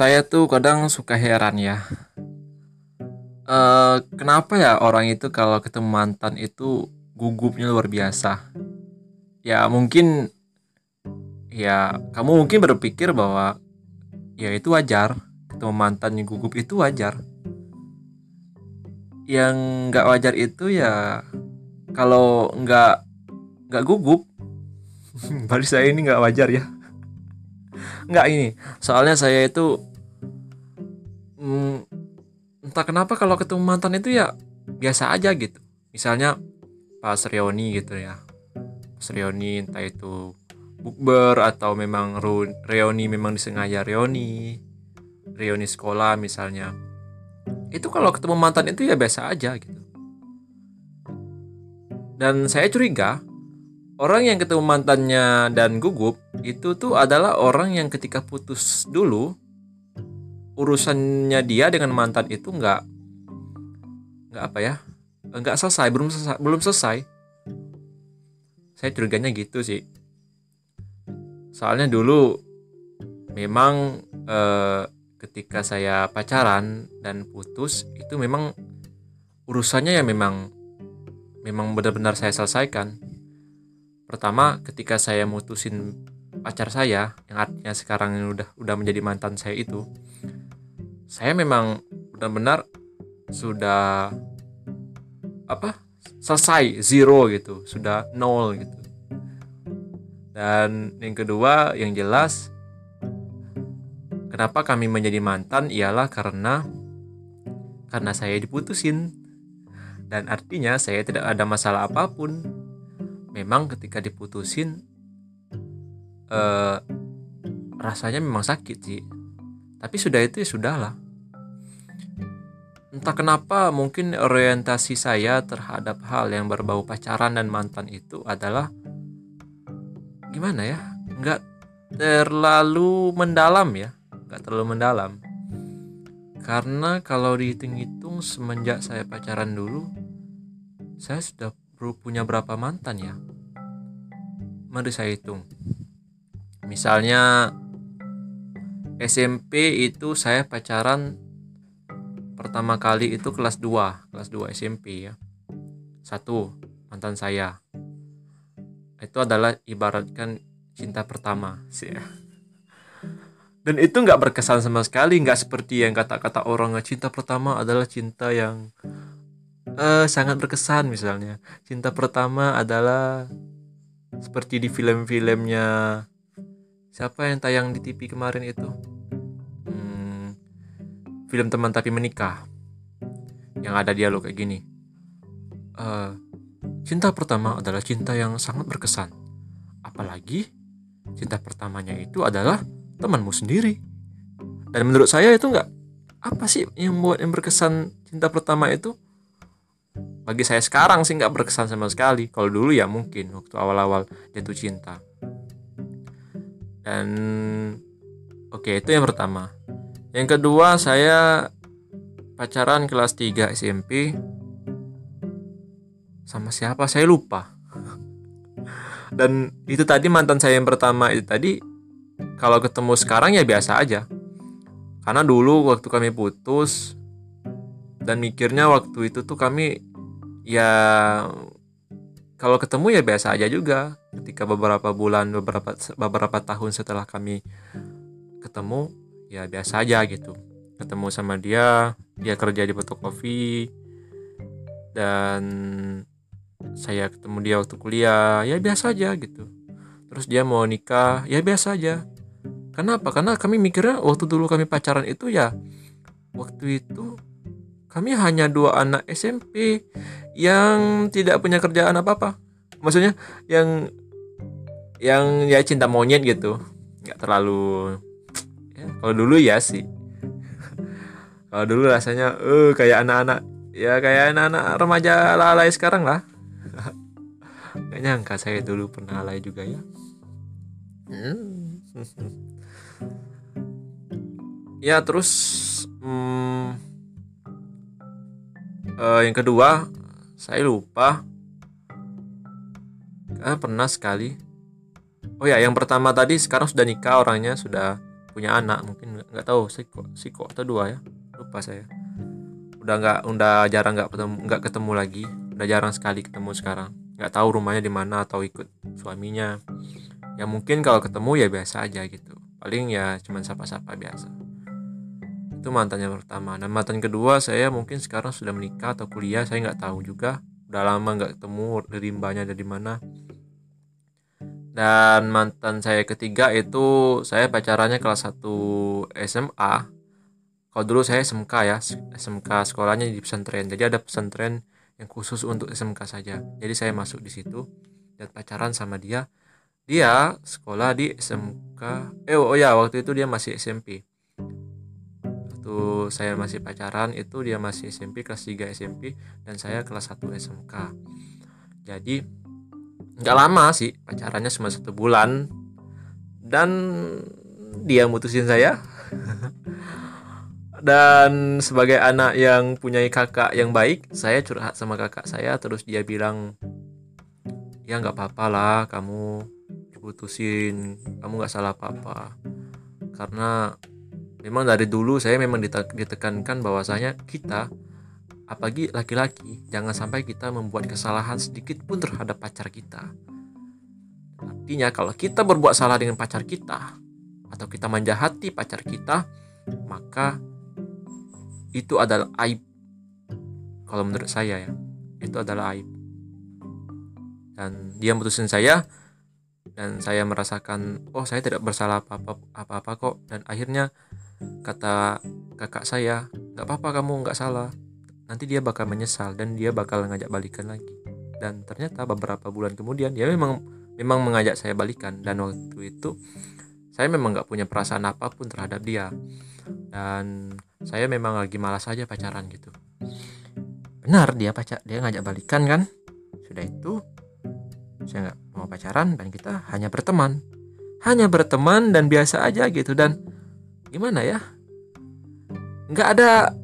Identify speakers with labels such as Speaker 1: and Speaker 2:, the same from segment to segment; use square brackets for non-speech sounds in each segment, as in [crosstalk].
Speaker 1: saya tuh kadang suka heran ya. Eh, kenapa ya orang itu kalau ketemu mantan itu gugupnya luar biasa? Ya mungkin ya kamu mungkin berpikir bahwa ya itu wajar ketemu mantan yang gugup itu wajar. Yang nggak wajar itu ya kalau nggak nggak gugup, [laughs] bagi saya ini nggak wajar ya. Nggak ini, soalnya saya itu mm, entah kenapa kalau ketemu mantan itu ya biasa aja gitu. Misalnya pas reuni gitu ya. Pas entah itu bukber atau memang reuni memang disengaja reuni. Reuni sekolah misalnya. Itu kalau ketemu mantan itu ya biasa aja gitu. Dan saya curiga orang yang ketemu mantannya dan gugup itu tuh adalah orang yang ketika putus dulu urusannya dia dengan mantan itu nggak nggak apa ya nggak selesai belum selesai belum selesai. Saya curiganya gitu sih. Soalnya dulu memang eh, ketika saya pacaran dan putus itu memang urusannya ya memang memang benar-benar saya selesaikan. Pertama ketika saya mutusin pacar saya yang artinya sekarang udah udah menjadi mantan saya itu saya memang benar-benar sudah apa selesai zero gitu sudah nol gitu. Dan yang kedua yang jelas kenapa kami menjadi mantan ialah karena karena saya diputusin. Dan artinya saya tidak ada masalah apa pun. Memang ketika diputusin eh, rasanya memang sakit sih tapi sudah itu ya sudahlah. Entah kenapa mungkin orientasi saya terhadap hal yang berbau pacaran dan mantan itu adalah gimana ya nggak terlalu mendalam ya nggak terlalu mendalam. Karena kalau dihitung-hitung semenjak saya pacaran dulu saya sudah punya berapa mantan ya? Mari saya hitung. Misalnya SMP itu saya pacaran pertama kali itu kelas 2 kelas 2 SMP ya. Satu mantan saya. Itu adalah ibaratkan cinta pertama sih ya. Dan itu nggak berkesan sama sekali nggak seperti yang kata-kata orang cinta pertama adalah cinta yang uh, sangat berkesan misalnya. Cinta pertama adalah seperti di film-filmnya siapa yang tayang di TV kemarin itu? Hmm, film teman tapi menikah. Yang ada dialog kayak gini. Uh, cinta pertama adalah cinta yang sangat berkesan. Apalagi cinta pertamanya itu adalah temanmu sendiri. Dan menurut saya itu nggak apa sih yang buat yang berkesan cinta pertama itu? Bagi saya sekarang sih nggak berkesan sama sekali. Kalau dulu ya mungkin waktu awal-awal jatuh cinta dan oke itu yang pertama. Yang kedua saya pacaran kelas 3 SMP sama siapa? Saya lupa. [laughs] Dan itu tadi mantan saya yang pertama itu tadi kalau ketemu sekarang ya biasa aja. Karena dulu waktu kami putus dan mikirnya waktu itu tuh kami ya kalau ketemu ya biasa aja juga ketika beberapa bulan beberapa beberapa tahun setelah kami ketemu ya biasa aja gitu. Ketemu sama dia dia kerja di fotokopi dan saya ketemu dia waktu kuliah ya biasa aja gitu. Terus dia mau nikah ya biasa aja. Kenapa? Karena kami mikirnya waktu dulu kami pacaran itu ya waktu itu kami hanya dua anak SMP yang tidak punya kerjaan apa apa maksudnya yang yang ya cinta monyet gitu. Nggak terlalu ya, kalau dulu ya sih. [laughs] Kalau dulu rasanya eh uh, kayak anak-anak ya kayak anak-anak remaja lalai sekarang lah. [laughs] Nggak nyangka saya dulu pernah lalai juga ya. Hmm. [laughs] ya terus hmm, uh, yang kedua saya lupa ah, pernah sekali. Oh ya yang pertama tadi sekarang sudah nikah orangnya sudah punya anak mungkin nggak tahu siko siko atau dua ya? Lupa saya. Udah nggak udah jarang nggak ketemu nggak ketemu lagi. Udah jarang sekali ketemu sekarang. Nggak tahu rumahnya di mana atau ikut suaminya. Ya mungkin kalau ketemu ya biasa aja gitu. Paling ya cuman sapa-sapa biasa. Itu mantannya pertama. Dan mantan kedua saya mungkin sekarang sudah menikah atau kuliah saya nggak tahu juga. Udah lama nggak ketemu rimbanya dari mana dan mantan saya ketiga itu saya pacarannya kelas 1 SMA kalau dulu saya SMK ya SMK sekolahnya di pesantren. Jadi ada pesantren yang khusus untuk SMK saja. Jadi saya masuk di situ dan pacaran sama dia. Dia sekolah di SMK eh oh ya waktu itu dia masih SMP waktu saya masih pacaran itu dia masih SMP kelas 3 SMP dan saya kelas 1 SMK jadi nggak lama sih pacarannya cuma satu bulan. Dan dia mutusin saya. [laughs] Dan sebagai anak yang punya kakak yang baik saya curhat sama kakak saya terus dia bilang ya nggak apa-apa lah kamu diputusin. Kamu nggak salah apa-apa. Karena memang dari dulu saya memang ditekankan bahwasanya kita apalagi laki-laki jangan sampai kita membuat kesalahan sedikit pun terhadap pacar kita. Artinya kalau kita berbuat salah dengan pacar kita atau kita menjahati pacar kita maka itu adalah aib. Kalau menurut saya ya itu adalah aib. Dan dia memutuskan saya dan saya merasakan oh saya tidak bersalah apa-apa kok. Dan akhirnya kata kakak saya nggak apa-apa kamu nggak salah nanti dia bakal menyesal dan dia bakal ngajak balikan lagi. Dan ternyata beberapa bulan kemudian dia memang memang mengajak saya balikan. Dan waktu itu saya memang nggak punya perasaan apa pun terhadap dia. Dan saya memang lagi malas aja pacaran gitu. Benar dia pacar dia ngajak balikan kan? Sudah itu saya nggak mau pacaran dan kita hanya berteman. Hanya berteman dan biasa aja gitu. Dan gimana ya? Nggak ada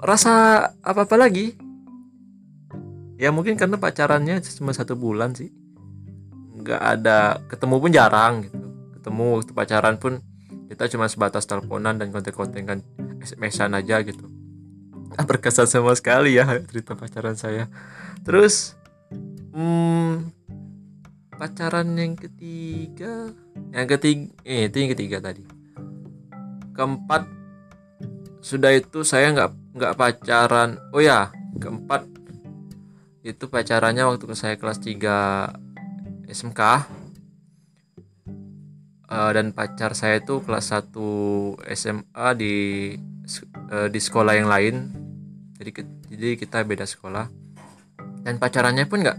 Speaker 1: rasa apa apa lagi. Ya mungkin karena pacarannya cuma satu bulan sih. Nggak ada ketemu pun jarang gitu. Ketemu waktu pacaran pun kita cuma sebatas teleponan dan kontek-kontekan SMS-an aja gitu. Ah, berkesan sama sekali ya cerita pacaran saya. Terus hmm, pacaran yang ketiga yang ketiga eh itu yang ketiga tadi. Keempat sudah itu saya nggak nggak pacaran. Oh ya keempat. Itu pacarannya waktu saya kelas 3 SMK uh, dan pacar saya itu kelas 1 SMA di uh, di sekolah yang lain. Jadi jadi kita beda sekolah. Dan pacarannya pun nggak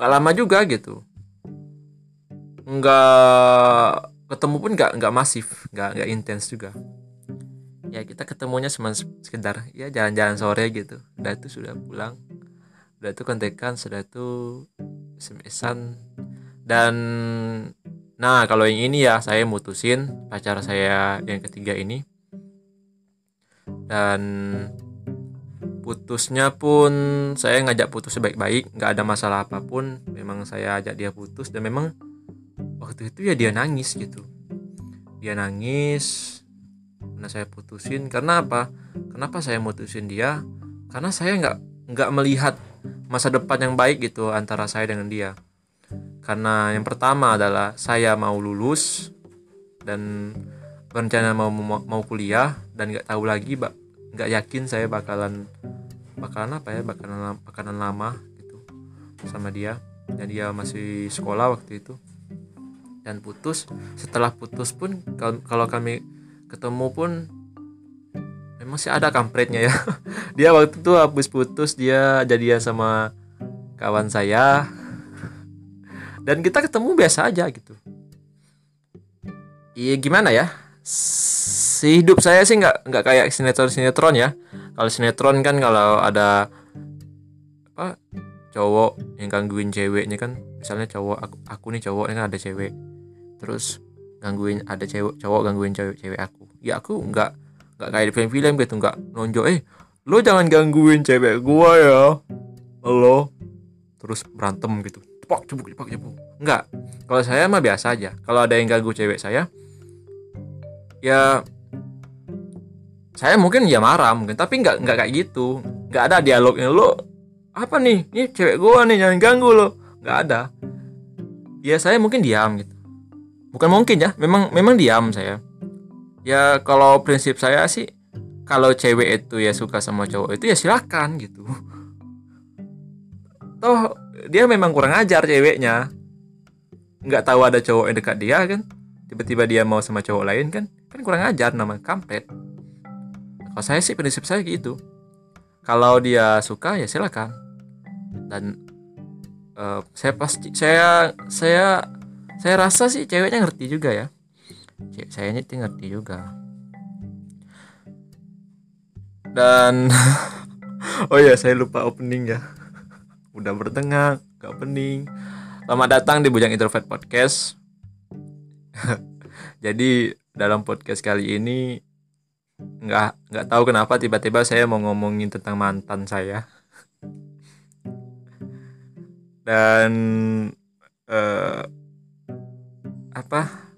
Speaker 1: nggak lama juga gitu. Nggak ketemu pun nggak nggak masif nggak nggak intens juga ya kita ketemunya cuma sekedar ya jalan-jalan sore gitu. Udah itu sudah pulang. Udah itu kontekan sudah itu smsan dan nah kalau yang ini ya saya mutusin pacar saya yang ketiga ini. Dan putusnya pun saya ngajak putus baik-baik nggak ada masalah apa pun. Memang saya ajak dia putus dan memang waktu itu ya dia nangis gitu. Dia nangis karena saya putusin. Karena apa? Kenapa saya mutusin dia? Karena saya nggak nggak melihat masa depan yang baik gitu antara saya dengan dia. Karena yang pertama adalah saya mau lulus dan berencana mau mau, mau kuliah dan nggak tahu lagi nggak yakin saya bakalan bakalan apa ya bakalan bakalan lama gitu sama dia. Dan dia masih sekolah waktu itu. Dan putus. Setelah putus pun kalau kami ketemu pun memang sih ada kampretnya ya. [laughs] Dia waktu itu habis putus dia jadian sama kawan saya. Dan kita ketemu biasa aja gitu. Iya gimana ya? Si hidup saya sih nggak nggak kayak sinetron sinetron ya. Kalau sinetron kan kalau ada apa cowok yang gangguin ceweknya kan misalnya cowok aku, aku nih cowok ini kan ada cewek. Terus gangguin ada cewek cowok gangguin cewek cewek aku. Ya aku nggak nggak kayak di film-film gitu nggak nonjok eh lo jangan gangguin cewek gua ya. Lo terus berantem gitu. Cepak cepuk cepak cepuk nggak. Kalau saya mah biasa aja. Kalau ada yang ganggu cewek saya ya saya mungkin ya marah mungkin tapi nggak nggak kayak gitu. Nggak ada dialognya lo apa nih? Ini cewek gua nih jangan ganggu lo. Nggak ada. Ya saya mungkin diam gitu bukan mungkin ya memang memang diam saya. Ya kalau prinsip saya sih kalau cewek itu ya suka sama cowok itu ya silakan gitu. Toh dia memang kurang ajar ceweknya. Nggak tahu ada cowok yang dekat dia kan. Tiba-tiba dia mau sama cowok lain kan. Kan kurang ajar nama kampret. Kalau saya sih prinsip saya gitu. Kalau dia suka ya silakan. Dan uh, saya pasti saya saya saya rasa sih ceweknya ngerti juga ya. Saya ini ngerti juga. Dan [laughs] oh ya saya lupa opening ya. Udah bertengah gak opening. Selamat datang di Bujang Introvert Podcast. [laughs] Jadi dalam podcast kali ini nggak nggak tahu kenapa tiba-tiba saya mau ngomongin tentang mantan saya. [laughs] Dan uh, apa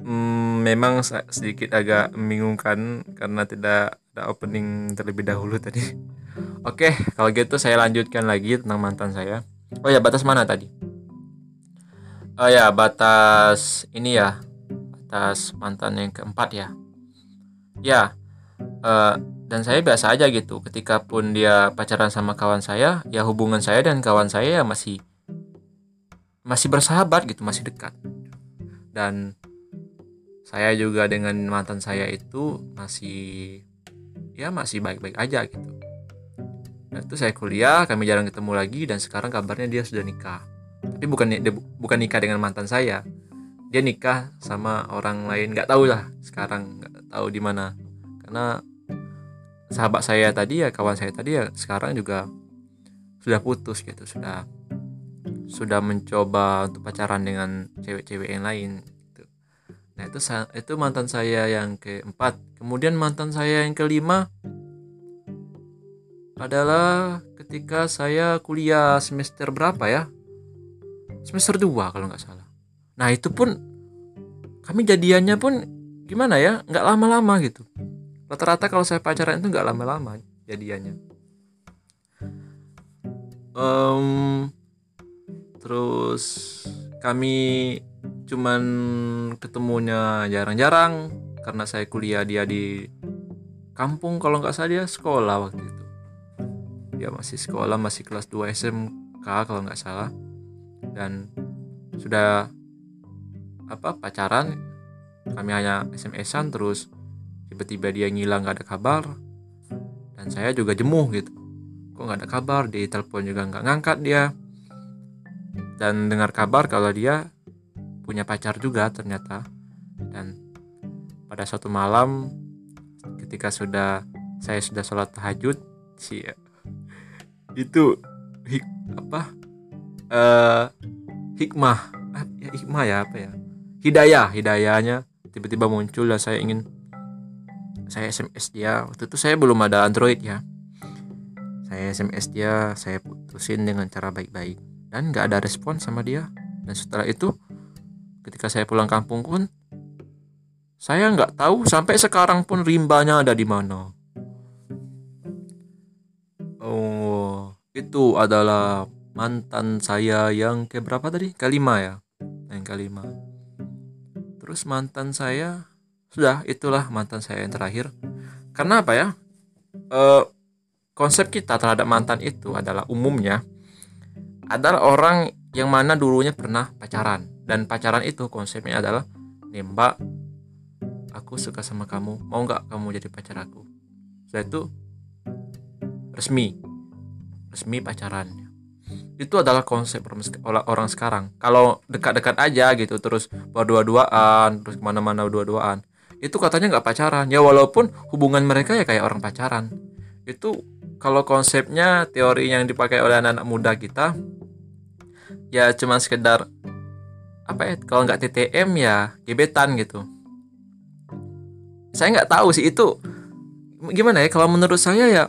Speaker 1: Hmm, memang sedikit agak membingungkan karena tidak ada opening terlebih dahulu [laughs] tadi. Oke, kalau gitu saya lanjutkan lagi tentang mantan saya. Oh ya, batas mana tadi? Oh ya, batas ini ya. Batas mantan yang keempat ya. Ya. Uh, dan saya biasa aja gitu. Ketika pun dia pacaran sama kawan saya, ya hubungan saya dan kawan saya ya masih masih bersahabat gitu, masih dekat. Dan saya juga dengan mantan saya itu masih ya masih baik-baik aja gitu. Dan itu saya kuliah kami jarang ketemu lagi dan sekarang kabarnya dia sudah nikah. Tapi bukan bukan nikah dengan mantan saya. Dia nikah sama orang lain nggak tahu lah sekarang nggak tahu di mana. Karena sahabat saya tadi ya kawan saya tadi ya sekarang juga sudah putus gitu sudah sudah mencoba untuk pacaran dengan cewek-cewek yang lain Nah, itu itu mantan saya yang keempat. Kemudian mantan saya yang kelima adalah ketika saya kuliah semester berapa ya? Semester 2 kalau nggak salah. Nah, itu pun kami jadiannya pun gimana ya? Nggak lama-lama gitu. Rata-rata kalau saya pacaran itu nggak lama-lama jadiannya. Um, terus kami cuman ketemunya jarang-jarang karena saya kuliah dia di kampung kalau nggak salah dia sekolah waktu itu. Dia masih sekolah masih kelas 2 SMK kalau nggak salah. Dan sudah apa pacaran. Kami hanya SMS-an terus tiba-tiba dia ngilang nggak ada kabar. Dan saya juga jemuh gitu. Kok nggak ada kabar? Di telepon juga nggak ngangkat dia dan dengar kabar kalau dia punya pacar juga ternyata. Dan pada suatu malam ketika sudah saya sudah sholat tahajud si itu hik, apa uh, hikmah ah, ya, hikmah ya apa ya hidayah hidayahnya tiba-tiba muncul dan saya ingin saya SMS dia. Waktu itu saya belum ada Android ya. Saya SMS dia saya putusin dengan cara baik-baik dan nggak ada respon sama dia dan setelah itu ketika saya pulang kampung pun saya nggak tahu sampai sekarang pun rimbanya ada di mana. Oh, itu adalah mantan saya yang ke berapa tadi? Kelima ya. Yang kelima. Terus mantan saya sudah itulah mantan saya yang terakhir. Karena apa ya? E, konsep kita terhadap mantan itu adalah umumnya adalah orang yang mana dulunya pernah pacaran. Dan pacaran itu konsepnya adalah nembak aku suka sama kamu. Mau nggak kamu jadi pacar aku? Setelah itu resmi. Resmi pacaran. Itu adalah konsep orang sekarang. Kalau dekat-dekat aja gitu terus berdua-duaan terus ke mana-mana dua-duaan itu katanya nggak pacaran. Ya walaupun hubungan mereka ya kayak orang pacaran itu kalau konsepnya teori yang dipakai oleh anak-anak muda kita ya cuma sekedar apa ya kalau nggak TTM ya gebetan gitu. Saya nggak tahu sih itu gimana ya kalau menurut saya ya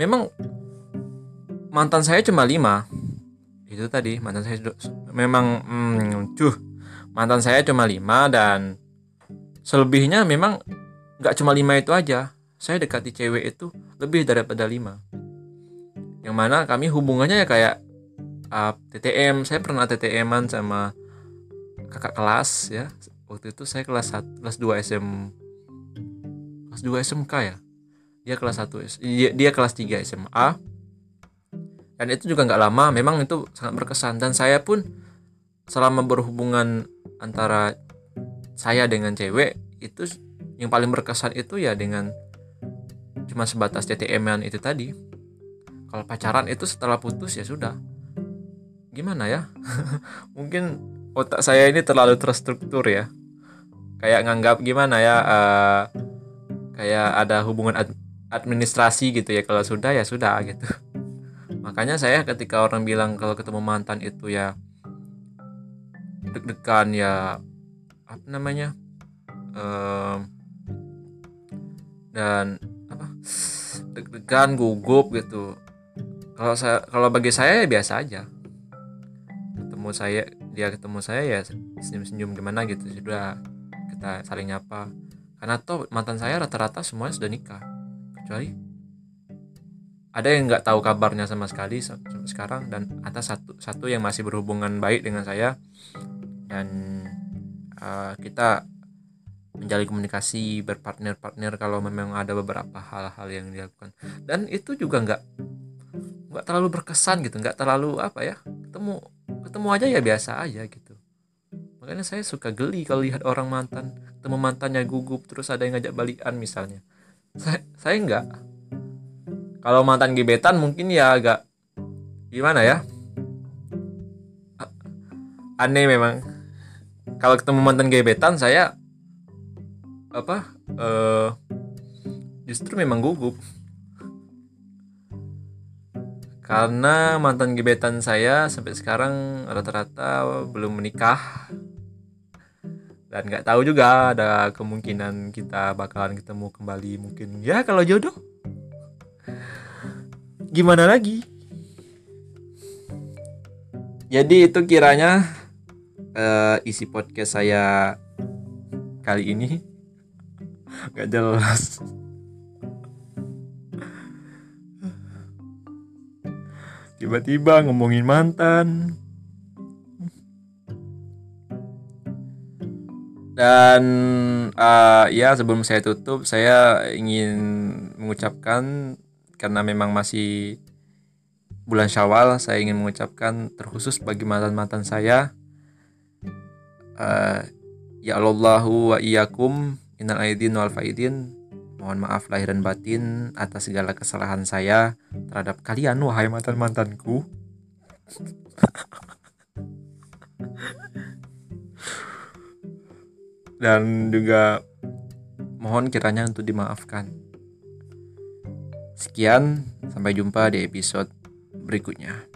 Speaker 1: memang mantan saya cuma lima. Itu tadi mantan saya memang hmm, cuh mantan saya cuma lima dan selebihnya memang nggak cuma lima itu aja saya dekati cewek itu lebih daripada lima. Yang mana kami hubungannya ya kayak uh, TTM saya pernah TTM-an sama kakak kelas ya. Waktu itu saya kelas 1 kelas 2 SM kelas 2 SMK ya. Dia kelas 1 dia, dia kelas 3 SMA dan itu juga nggak lama memang itu sangat berkesan. Dan saya pun selama berhubungan antara saya dengan cewek itu yang paling berkesan itu ya dengan cuma sebatas TTM-an itu tadi. Kalau pacaran itu setelah putus ya sudah. Gimana ya? [laughs] Mungkin otak saya ini terlalu terstruktur ya. Kayak nganggap gimana ya uh, kayak ada hubungan ad administrasi gitu ya. Kalau sudah ya sudah gitu. [laughs] Makanya saya ketika orang bilang kalau ketemu mantan itu ya deg-degan ya apa namanya um, dan deg-degan gugup gitu. Kalau saya kalau bagi saya ya biasa aja. Ketemu saya dia ketemu saya ya senyum-senyum gimana gitu sudah kita saling nyapa. Karena toh mantan saya rata-rata semuanya sudah nikah. Kecuali ada yang nggak tahu kabarnya sama sekali sampai sekarang dan ada satu satu yang masih berhubungan baik dengan saya dan uh, kita menjalin komunikasi berpartner-partner kalau memang ada beberapa hal-hal yang dilakukan. Dan itu juga nggak nggak terlalu berkesan gitu nggak terlalu apa ya ketemu ketemu aja ya biasa aja gitu. Makanya saya suka geli kalau lihat orang mantan ketemu mantannya gugup terus ada yang ngajak balikan misalnya. Saya saya nggak. Kalau mantan gebetan mungkin ya agak gimana ya? Aneh memang. Kalau ketemu mantan gebetan saya apa uh, justru memang gugup. Karena mantan gebetan saya sampai sekarang rata-rata belum menikah. Dan nggak tahu juga ada kemungkinan kita bakalan ketemu kembali mungkin. Ya kalau jodoh gimana lagi? Jadi itu kiranya uh, isi podcast saya kali ini nggak jelas. Tiba-tiba ngomongin mantan. Dan uh, ya sebelum saya tutup saya ingin mengucapkan karena memang masih bulan Syawal saya ingin mengucapkan terkhusus bagi mantan-mantan saya uh, ya Allahu wa iyyakum innal aidin wal faidin Mohon maaf lahir dan batin atas segala kesalahan saya terhadap kalian, wahai mantan-mantanku. dan juga mohon kiranya untuk dimaafkan. Sekian, sampai jumpa di episode berikutnya.